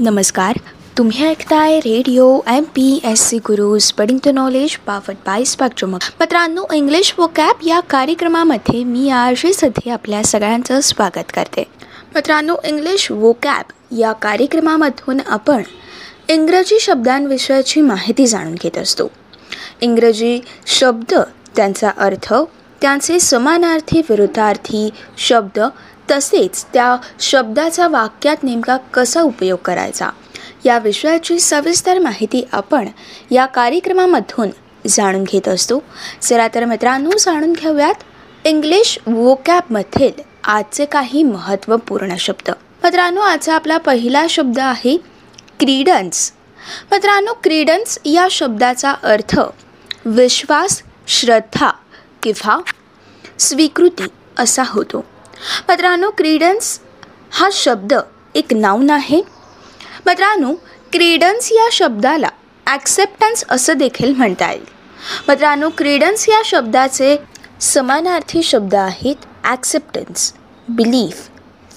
नमस्कार. तुम्ही ऐकताय radio M P S C Guru spreading the knowledge powered by spectrum मित्रांनो इंग्लिश वो कॅप या कार्यक्रमामध्ये मी आरशी सध्या आपल्या सगळ्यांचं स्वागत करते. मित्रांनो इंग्लिश वो कॅप या कार्यक्रमामधून आपण इंग्रजी शब्दांविषयाची माहिती जाणून घेत असतो. इंग्रजी शब्द त्यांचा अर्थ त्यांचे समानार्थी विरुद्धार्थी शब्द तसेच त्या शब्दाचा वाक्यात नेमका कसा उपयोग करायचा? या विषयाची सविस्तर माहिती आपण या कार्यक्रमामधून जाणून घेत असतो. चला तर मित्रांनो जाणून घेऊयात इंग्लिश वोकॅबमधील आजचे काही महत्त्वपूर्ण शब्द. मित्रांनो आजचा आपला पहिला शब्द आहे क्रीडन्स. मित्रांनो क्रीडन्स या शब्दाचा अर्थ विश्वास श्रद्धा किंवा स्वीकृती असा होतो. मित्रांनो क्रीडन्स हा शब्द एक नाऊन आहे. मित्रांनो क्रीडन्स या शब्दाला ॲक्सेप्टन्स असं देखील म्हणता येईल. मित्रांनो क्रीडन्स या शब्दाचे समानार्थी शब्द आहेत ॲक्सेप्टन्स बिलीफ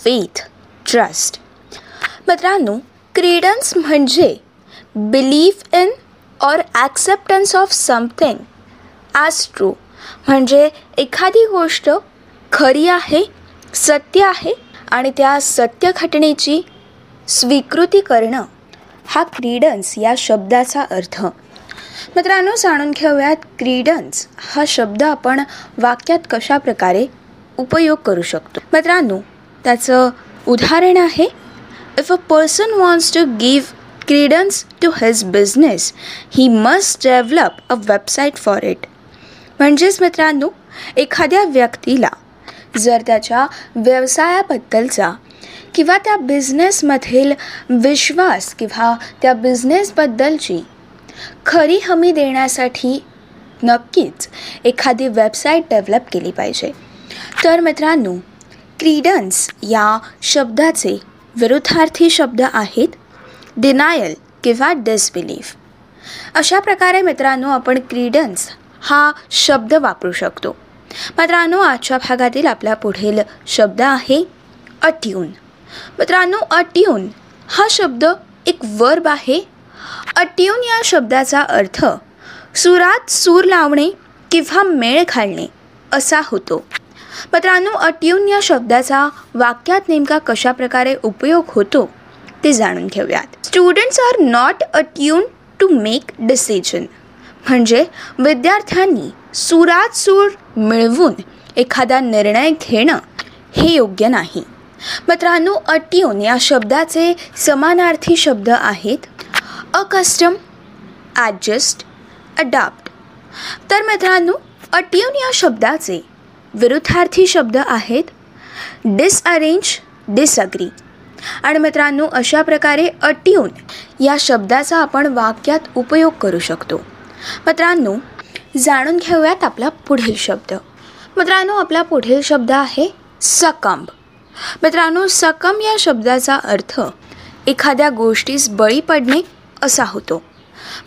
फेथ ट्रस्ट मित्रांनो क्रीडन्स म्हणजे belief in or acceptance of something as true म्हणजे एखादी गोष्ट खरी आहे सत्य आहे आणि त्या सत्य घटनेची स्वीकृती करणं हा क्रीडन्स या शब्दाचा अर्थ. मित्रांनो जाणून घेऊयात क्रीडन्स हा शब्द आपण वाक्यात कशा प्रकारे उपयोग करू शकतो. मित्रांनो त्याचं उदाहरण आहे if a person wants to give credence to his business he must develop a website for it म्हणजेच मित्रांनो एखाद्या व्यक्तीला जर त्याच्या व्यवसायाबद्दलचा किंवा त्या बिझनेसमधील विश्वास किंवा त्या बिझनेसबद्दलची खरी हमी देण्यासाठी नक्कीच एखादी वेबसाईट डेव्हलप केली पाहिजे. तर मित्रांनो क्रीडन्स या शब्दाचे विरुद्धार्थी शब्द आहेत डिनायल किंवा डिसबिलीफ अशा प्रकारे मित्रांनो आपण क्रीडन्स हा शब्द वापरू शकतो. मित्रांनो आजच्या भागातील आपला पुढील शब्द आहे अट्यून मित्रांनो अट्यून हा शब्द एक वर्ब आहे. अट्यून या शब्दाचा अर्थ सुरात सूर लावणे किंवा मेळ घालणे असा होतो. मित्रांनो अट्यून या शब्दाचा वाक्यात नेमका कशा प्रकारे उपयोग होतो ते जाणून घेऊयात. Students are not attune to make decision म्हणजे विद्यार्थ्यांनी सुरात सूर मिळवून एखादा निर्णय घेणं हे योग्य नाही. मित्रांनो अट्यून या शब्दाचे समानार्थी शब्द आहेत अकस्टम ॲडजस्ट अडाप्ट तर मित्रांनो अट्यून या शब्दाचे विरुद्धार्थी शब्द आहेत डिसअरेंज डिसअग्री आणि मित्रांनो अशा प्रकारे अट्यून या शब्दाचा आपण वाक्यात उपयोग करू शकतो. मित्रांनो जाणून घेऊयात आपला पुढील शब्द. मित्रांनो आपला पुढील शब्द आहे सकंब. मित्रांनो सकम या शब्दाचा अर्थ एखाद्या गोष्टीस बळी पडणे असा होतो.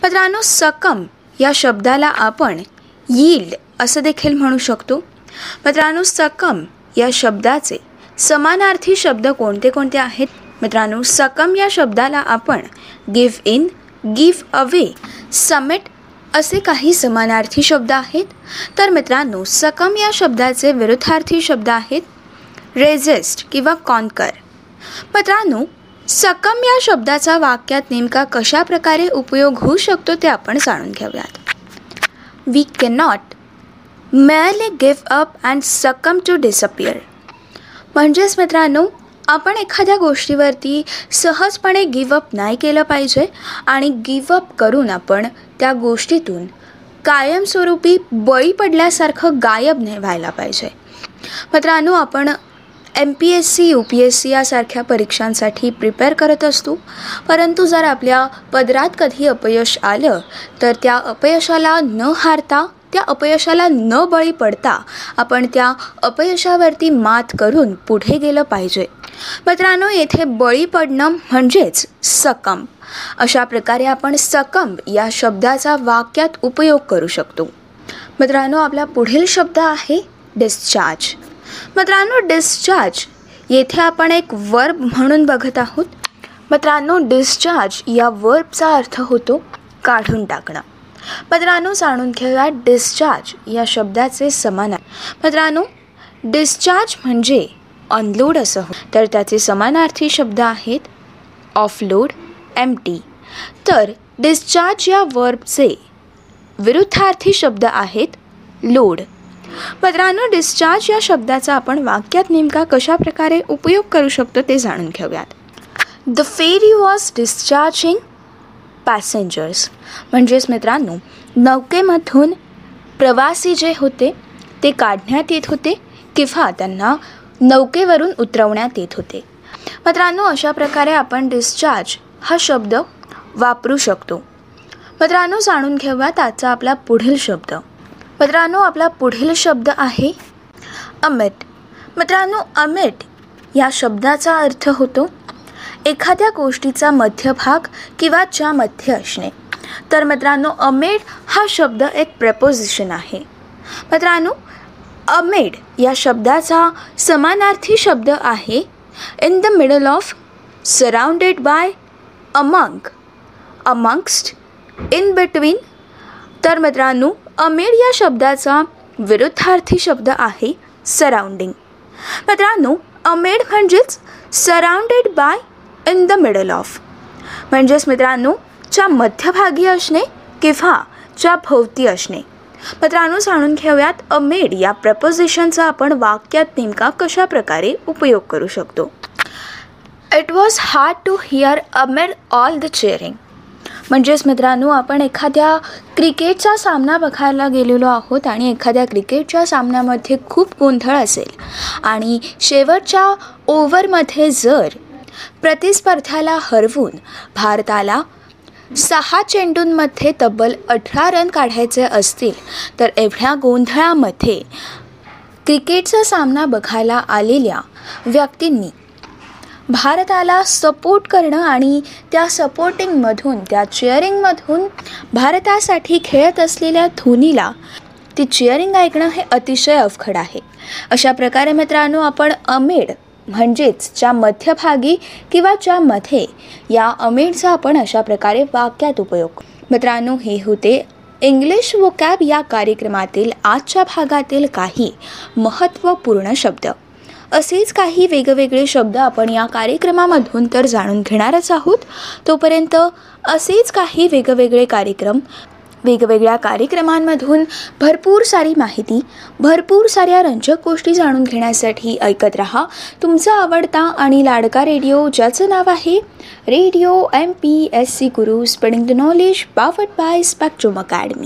मित्रांनो सकम या शब्दाला आपण यील्ड असं देखील म्हणू शकतो. मित्रांनो सकम या शब्दाचे समानार्थी शब्द कोणते कोणते आहेत? मित्रांनो सकम या शब्दाला आपण गिव्ह इन गिव्ह अवे समेट असे काही समानार्थी शब्द आहेत? तर मित्रांनो सकम या शब्दाचे विरुद्धार्थी शब्द आहेत रेझिस्ट किंवा कॉन्कर मित्रांनो सकम या शब्दाचा वाक्यात नेमका कशा प्रकारे उपयोग होऊ शकतो ते आपण जाणून घेऊयात. We cannot merely give up and succumb to disappear म्हणजेच मित्रांनो आपण एखाद्या गोष्टीवरती सहजपणे गिवअप नाही केलं पाहिजे आणि गिवअप करून आपण त्या गोष्टीतून कायमस्वरूपी बळी पडल्यासारखं गायब नाही व्हायला पाहिजे. मित्रांनो आपण M P S C U P S C यासारख्या परीक्षांसाठी प्रिपेअर करत असतो. परंतु जर आपल्या पदरात कधी अपयश आलं तर त्या अपयशाला न हारता त्या अपयशाला न बळी पडता आपण त्या अपयशावरती मात करून पुढे गेलं पाहिजे. मित्रांनो येथे बळी पडणं म्हणजेच सकम. अशा प्रकारे आपण सकम या शब्दाचा वाक्यात उपयोग करू शकतो. मित्रांनो आपला पुढील शब्द आहे डिस्चार्ज मित्रांनो डिस्चार्ज येथे आपण एक वर्ब म्हणून बघत आहोत. मित्रांनो डिस्चार्ज या वर्बचा अर्थ होतो काढून टाकणं. मित्रांनो जाणून घेऊया डिस्चार्ज या शब्दाचे समान मित्रांनो डिस्चार्ज म्हणजे अनलोड असं हो तर त्याचे समानार्थी शब्द आहेत ऑफलोड एम टी तर डिस्चार्ज या वर्बचे विरुद्धार्थी शब्द आहेत लोड मित्रांनो डिस्चार्ज या शब्दाचा आपण वाक्यात नेमका कशा प्रकारे उपयोग करू शकतो ते जाणून घेऊयात. The ferry was discharging passengers म्हणजेच मित्रांनो नौकेमधून प्रवासी जे होते ते काढण्यात येत होते किंवा त्यांना नौकेवरून उतरवण्यात येत होते. मित्रांनो अशा प्रकारे आपण डिस्चार्ज हा शब्द वापरू शकतो. मित्रांनो जाणून घेऊयात आजचा आपला पुढील शब्द. मित्रांनो आपला पुढील शब्द आहे अमिट. मित्रांनो अमिट या शब्दाचा अर्थ होतो एखाद्या गोष्टीचा मध्यभाग किंवा ज्यामध्ये असणे. तर मित्रांनो अमेड हा शब्द एक प्रपोजिशन आहे. मित्रांनो अमेड या शब्दाचा समानार्थी शब्द आहे in the middle of surrounded by among amongst in between तर मित्रांनो अमेड या शब्दाचा विरुद्धार्थी शब्द आहे सराउंडिंग मित्रांनो अमेड म्हणजेच surrounded by in the middle of म्हणजेच मित्रांनो च्या मध्यभागी असणे किंवा च्या भोवती असणे मित्रांनो जाणून घेऊयात अमेड या प्रपोजिशनचा आपण वाक्यात नेमका कशा प्रकारे उपयोग करू शकतो it was hard to hear amid all the cheering म्हणजेच मित्रांनो आपण एखाद्या क्रिकेटचा सामना बघायला गेलेलो आहोत आणि एखाद्या क्रिकेटच्या सामन्यामध्ये खूप गोंधळ असेल. आणि शेवटच्या ओव्हरमध्ये जर प्रतिस्पर्ध्याला हरवून भारताला सहा चेंडूंमध्ये तब्बल अठरा रन काढायचे असतील तर एवढ्या गोंधळामध्ये क्रिकेटचा सामना बघायला आलेल्या व्यक्तींनी भारताला सपोर्ट करणं आणि त्या सपोर्टिंगमधून त्या चेअरिंगमधून भारतासाठी खेळत असलेल्या धोनीला ती चेअरिंग ऐकणं हे अतिशय अवघड आहे. अशा प्रकारे मित्रांनो आपण अमेड म्हणजेच ज्या मध्यभागी किंवा ज्यामध्ये या अमेडचा आपण अशा प्रकारे वाक्यात उपयोग मित्रांनो हे होते इंग्लिश व कॅब या कार्यक्रमातील आजच्या भागातील काही महत्त्वपूर्ण शब्द. असेच काही वेगवेगळे शब्द आपण या कार्यक्रमामधून तर जाणून घेणारच आहोत. तोपर्यंत असेच काही वेगवेगळे कार्यक्रम वेगवेगळ्या कार्यक्रमांमधून भरपूर सारी माहिती भरपूर साऱ्या रंजक गोष्टी जाणून घेण्यासाठी ऐकत रहा. तुमचा आवडता आणि लाडका रेडिओ ज्याचं नाव आहे radio M P S C Guru spreading the knowledge powered by Spectrum academy